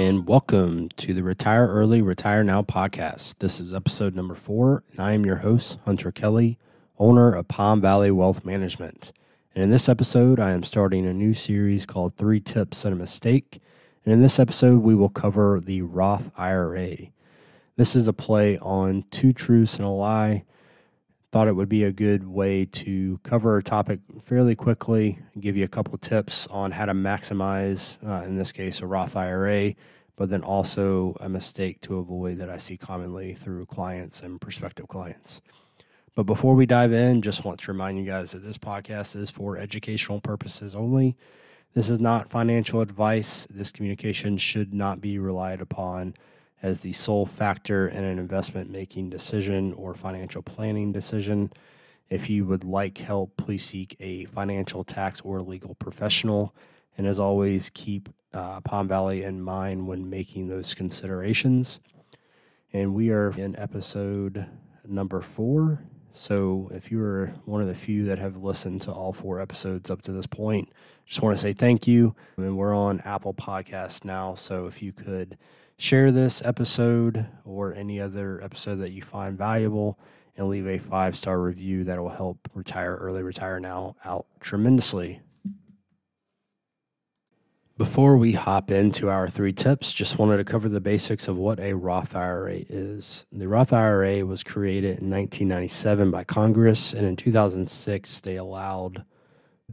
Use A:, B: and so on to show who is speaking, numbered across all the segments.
A: and welcome to the Retire Early, Retire Now podcast. This is episode number four, and I am your host, Hunter Kelly, owner of Palm Valley Wealth Management. And in this episode, I am starting a new series called Three Tips and a Mistake. And in this episode, we will cover the Roth IRA. This is a play on two truths and a lie thought it would be a good way to cover a topic fairly quickly, give you a couple tips on how to maximize, uh, in this case, a Roth IRA, but then also a mistake to avoid that I see commonly through clients and prospective clients. But before we dive in, just want to remind you guys that this podcast is for educational purposes only. This is not financial advice. This communication should not be relied upon as the sole factor in an investment making decision or financial planning decision. If you would like help, please seek a financial, tax, or legal professional. And as always, keep uh, Palm Valley in mind when making those considerations. And we are in episode number four. So if you're one of the few that have listened to all four episodes up to this point, just want to say thank you. I mean, we're on Apple Podcast now. So if you could share this episode or any other episode that you find valuable and leave a five star review that will help retire early retire now out tremendously before we hop into our three tips just wanted to cover the basics of what a roth ira is the roth ira was created in 1997 by congress and in 2006 they allowed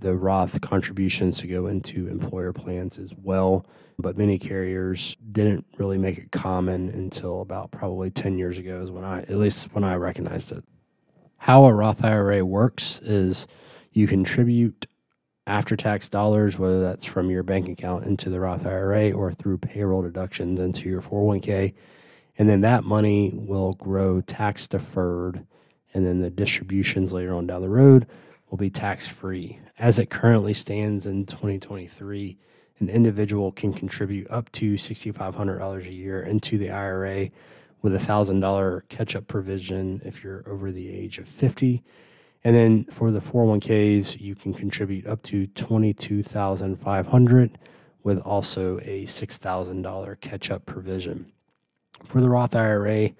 A: the roth contributions to go into employer plans as well but many carriers didn't really make it common until about probably 10 years ago is when I at least when I recognized it. How a Roth IRA works is you contribute after tax dollars whether that's from your bank account into the Roth IRA or through payroll deductions into your 401k and then that money will grow tax deferred and then the distributions later on down the road will be tax free. As it currently stands in 2023, an individual can contribute up to $6,500 a year into the IRA with a $1,000 catch up provision if you're over the age of 50. And then for the 401ks, you can contribute up to 22,500 with also a $6,000 catch up provision. For the Roth IRA,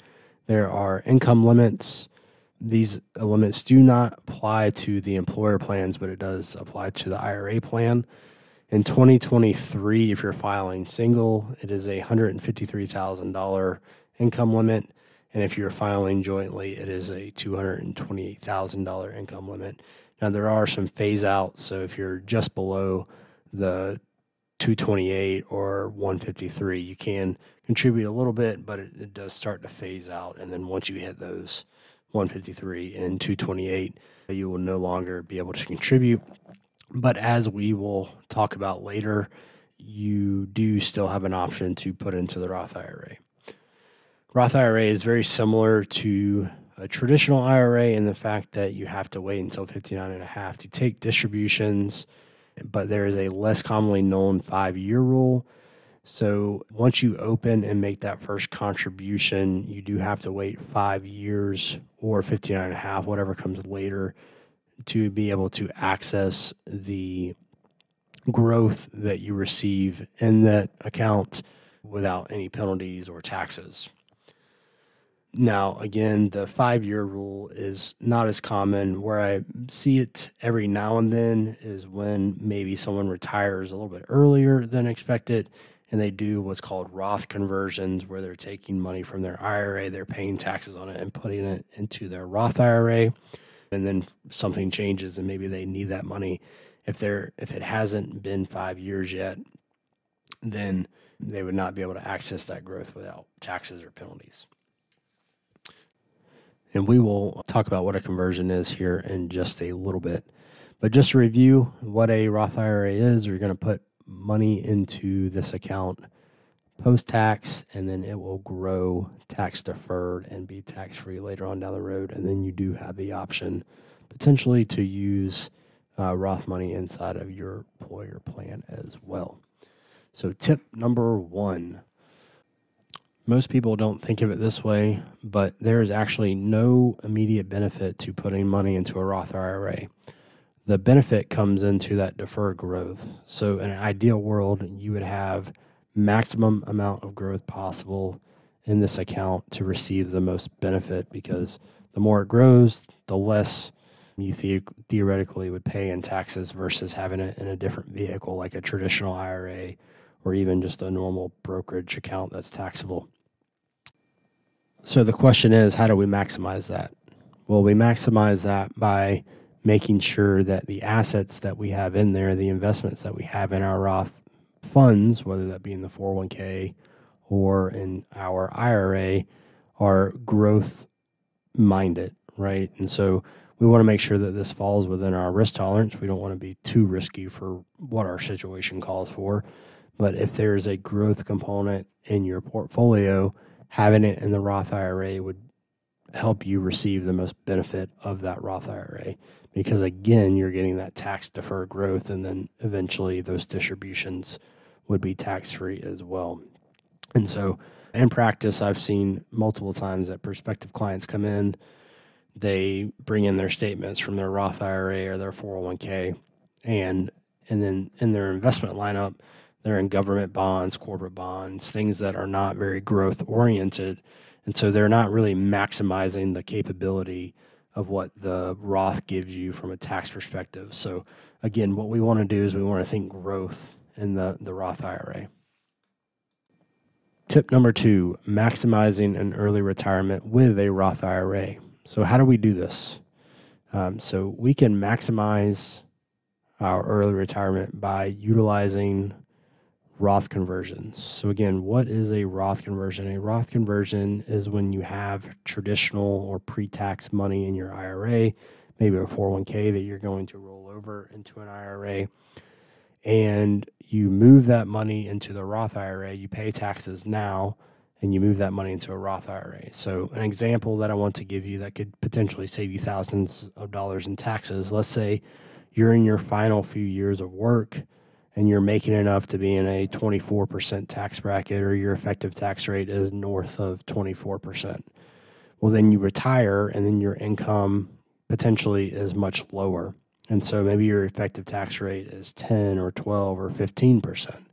A: there are income limits. These limits do not apply to the employer plans, but it does apply to the IRA plan. In 2023, if you're filing single, it is a $153,000 income limit. And if you're filing jointly, it is a $228,000 income limit. Now, there are some phase outs. So if you're just below the 228 or 153, you can contribute a little bit, but it, it does start to phase out. And then once you hit those 153 and 228, you will no longer be able to contribute. But as we will talk about later, you do still have an option to put into the Roth IRA. Roth IRA is very similar to a traditional IRA in the fact that you have to wait until 59 and a half to take distributions, but there is a less commonly known five year rule. So once you open and make that first contribution, you do have to wait five years or 59 and a half, whatever comes later, to be able to access the growth that you receive in that account without any penalties or taxes. Now, again, the five year rule is not as common. Where I see it every now and then is when maybe someone retires a little bit earlier than expected and they do what's called Roth conversions, where they're taking money from their IRA, they're paying taxes on it, and putting it into their Roth IRA and then something changes and maybe they need that money. If they're if it hasn't been five years yet then they would not be able to access that growth without taxes or penalties. And we will talk about what a conversion is here in just a little bit. But just to review what a roth ira is you're going to put money into this account post tax, and then it will grow tax deferred and be tax free later on down the road. And then you do have the option potentially to use uh, Roth money inside of your employer plan as well. So, tip number one most people don't think of it this way, but there is actually no immediate benefit to putting money into a Roth IRA. The benefit comes into that deferred growth. So, in an ideal world, you would have maximum amount of growth possible in this account to receive the most benefit because the more it grows, the less you the- theoretically would pay in taxes versus having it in a different vehicle like a traditional IRA or even just a normal brokerage account that's taxable. So the question is, how do we maximize that? Well, we maximize that by making sure that the assets that we have in there, the investments that we have in our Roth funds, whether that be in the 401k or in our IRA, are growth minded, right? And so we want to make sure that this falls within our risk tolerance. We don't want to be too risky for what our situation calls for. But if there's a growth component in your portfolio, having it in the Roth IRA would help you receive the most benefit of that Roth IRA because again, you're getting that tax deferred growth and then eventually those distributions would be tax free as well. And so in practice, I've seen multiple times that prospective clients come in, they bring in their statements from their Roth IRA or their 401k, and and then in their investment lineup, they're in government bonds, corporate bonds, things that are not very growth oriented, and so they're not really maximizing the capability of what the Roth gives you from a tax perspective. So again, what we want to do is we want to think growth in the, the Roth IRA. Tip number two maximizing an early retirement with a Roth IRA. So, how do we do this? Um, so, we can maximize our early retirement by utilizing Roth conversions. So, again, what is a Roth conversion? A Roth conversion is when you have traditional or pre tax money in your IRA, maybe a 401k that you're going to roll over into an IRA and you move that money into the Roth IRA, you pay taxes now, and you move that money into a Roth IRA. So, an example that I want to give you that could potentially save you thousands of dollars in taxes let's say you're in your final few years of work and you're making enough to be in a 24% tax bracket or your effective tax rate is north of 24%. Well, then you retire and then your income potentially is much lower. And so maybe your effective tax rate is 10 or 12 or 15%.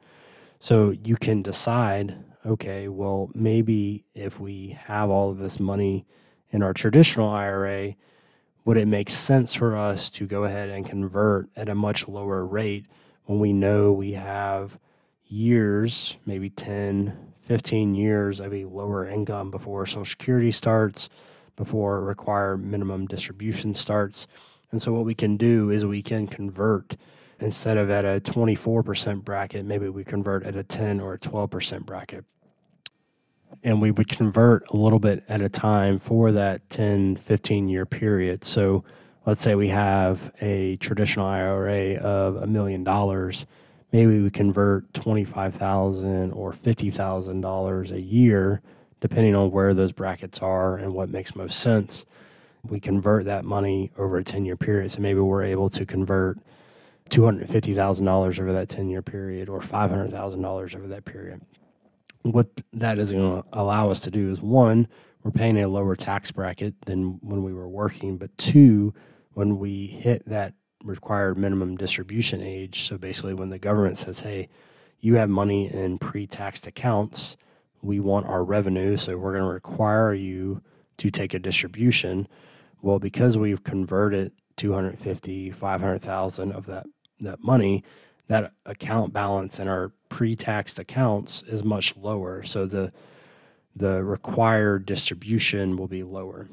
A: So you can decide, okay, well, maybe if we have all of this money in our traditional IRA, would it make sense for us to go ahead and convert at a much lower rate when we know we have years, maybe 10, 15 years of a lower income before Social Security starts, before required minimum distribution starts? And so what we can do is we can convert instead of at a 24% bracket, maybe we convert at a 10 or a 12% bracket. And we would convert a little bit at a time for that 10, 15 year period. So let's say we have a traditional IRA of a million dollars. Maybe we convert 25,000 or $50,000 a year, depending on where those brackets are and what makes most sense we convert that money over a 10 year period. So maybe we're able to convert $250,000 over that 10 year period or $500,000 over that period. What that is going to allow us to do is one, we're paying a lower tax bracket than when we were working, but two, when we hit that required minimum distribution age, so basically when the government says, hey, you have money in pre taxed accounts, we want our revenue, so we're going to require you to take a distribution well, because we've converted 250, 500,000 of that that money, that account balance in our pre-taxed accounts is much lower. So the the required distribution will be lower.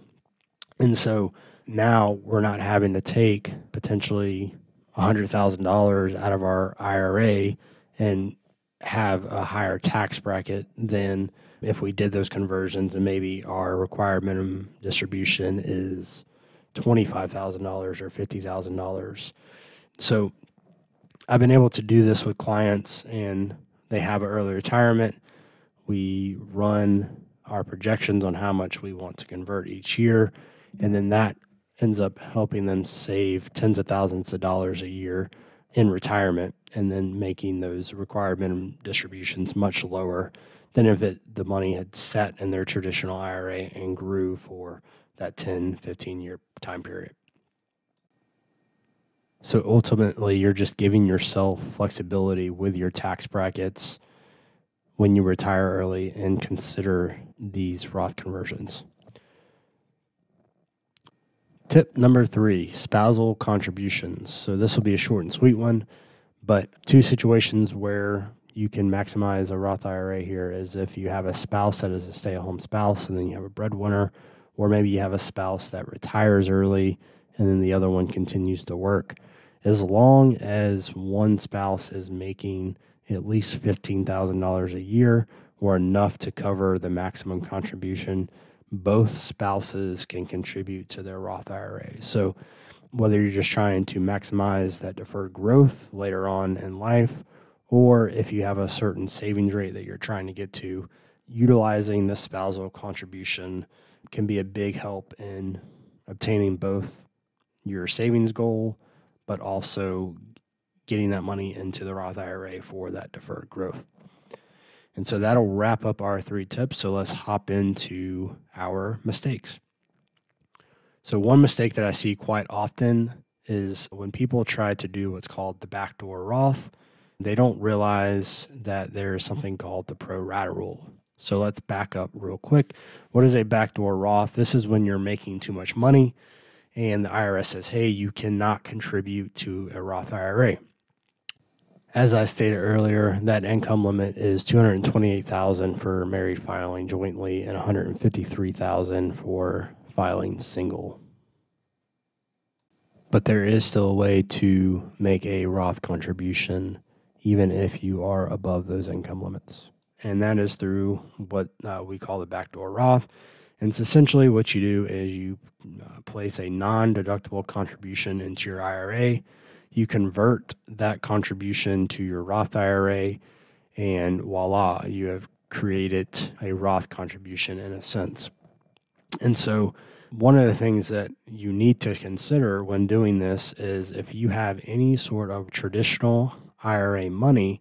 A: And so now we're not having to take potentially $100,000 out of our IRA and have a higher tax bracket than if we did those conversions and maybe our required minimum distribution is $25,000 or $50,000. So I've been able to do this with clients and they have an early retirement. We run our projections on how much we want to convert each year. And then that ends up helping them save tens of thousands of dollars a year in retirement and then making those required minimum distributions much lower than if it, the money had sat in their traditional IRA and grew for that 10, 15 year time period. So ultimately, you're just giving yourself flexibility with your tax brackets when you retire early and consider these Roth conversions. Tip number three spousal contributions. So, this will be a short and sweet one, but two situations where you can maximize a Roth IRA here is if you have a spouse that is a stay at home spouse and then you have a breadwinner, or maybe you have a spouse that retires early and then the other one continues to work. As long as one spouse is making at least $15,000 a year or enough to cover the maximum contribution, both spouses can contribute to their Roth IRA. So, whether you're just trying to maximize that deferred growth later on in life, or if you have a certain savings rate that you're trying to get to, utilizing the spousal contribution can be a big help in obtaining both your savings goal, but also getting that money into the Roth IRA for that deferred growth. And so that'll wrap up our three tips. So let's hop into our mistakes. So, one mistake that I see quite often is when people try to do what's called the backdoor Roth, they don't realize that there's something called the pro rata rule. So, let's back up real quick. What is a backdoor Roth? This is when you're making too much money and the IRS says, hey, you cannot contribute to a Roth IRA. As I stated earlier, that income limit is 228,000 for married filing jointly and 153,000 for filing single. But there is still a way to make a Roth contribution even if you are above those income limits. And that is through what uh, we call the backdoor Roth. And it's essentially what you do is you uh, place a non deductible contribution into your IRA you convert that contribution to your Roth IRA, and voila, you have created a Roth contribution in a sense. And so, one of the things that you need to consider when doing this is if you have any sort of traditional IRA money,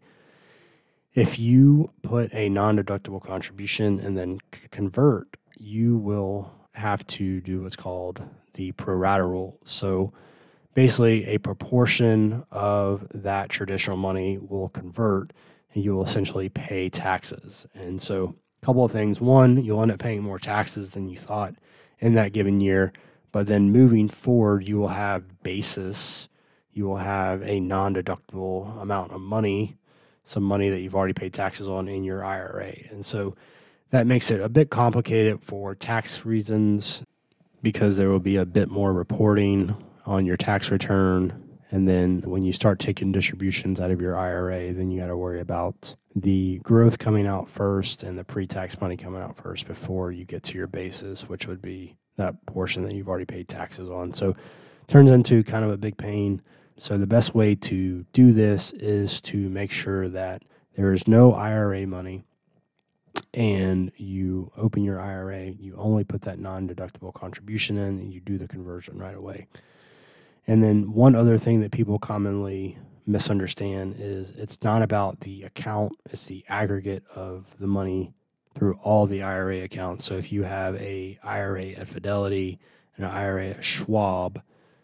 A: if you put a non deductible contribution and then convert, you will have to do what's called the pro rata rule. So, basically a proportion of that traditional money will convert and you will essentially pay taxes. And so, a couple of things. One, you'll end up paying more taxes than you thought in that given year. But then moving forward, you will have basis, you will have a non deductible amount of money, some money that you've already paid taxes on in your IRA. And so, that makes it a bit complicated for tax reasons because there will be a bit more reporting on your tax return. And then when you start taking distributions out of your IRA, then you got to worry about the growth coming out first and the pre tax money coming out first before you get to your basis, which would be that portion that you've already paid taxes on. So it turns into kind of a big pain. So the best way to do this is to make sure that there is no IRA money and you open your IRA, you only put that non deductible contribution in and you do the conversion right away. And then one other thing that people commonly misunderstand is it's not about the account, it's the aggregate of the money through all the IRA accounts. So if you have a IRA at Fidelity and an IRA at Schwab,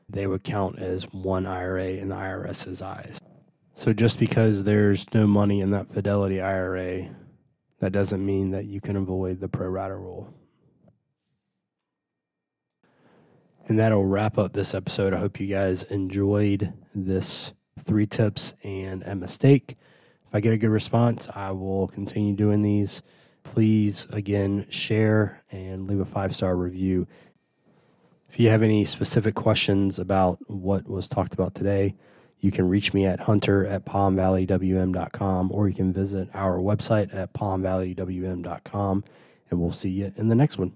A: they would count as one IRA in the IRS's eyes. So just because there's no money in that Fidelity IRA, that doesn't mean that you can avoid the pro rata rule. And that'll wrap up this episode. I hope you guys enjoyed this three tips and a mistake. If I get a good response, I will continue doing these. Please, again, share and leave a five star review. If you have any specific questions about what was talked about today, you can reach me at hunter at palmvalleywm.com or you can visit our website at palmvalleywm.com. And we'll see you in the next one.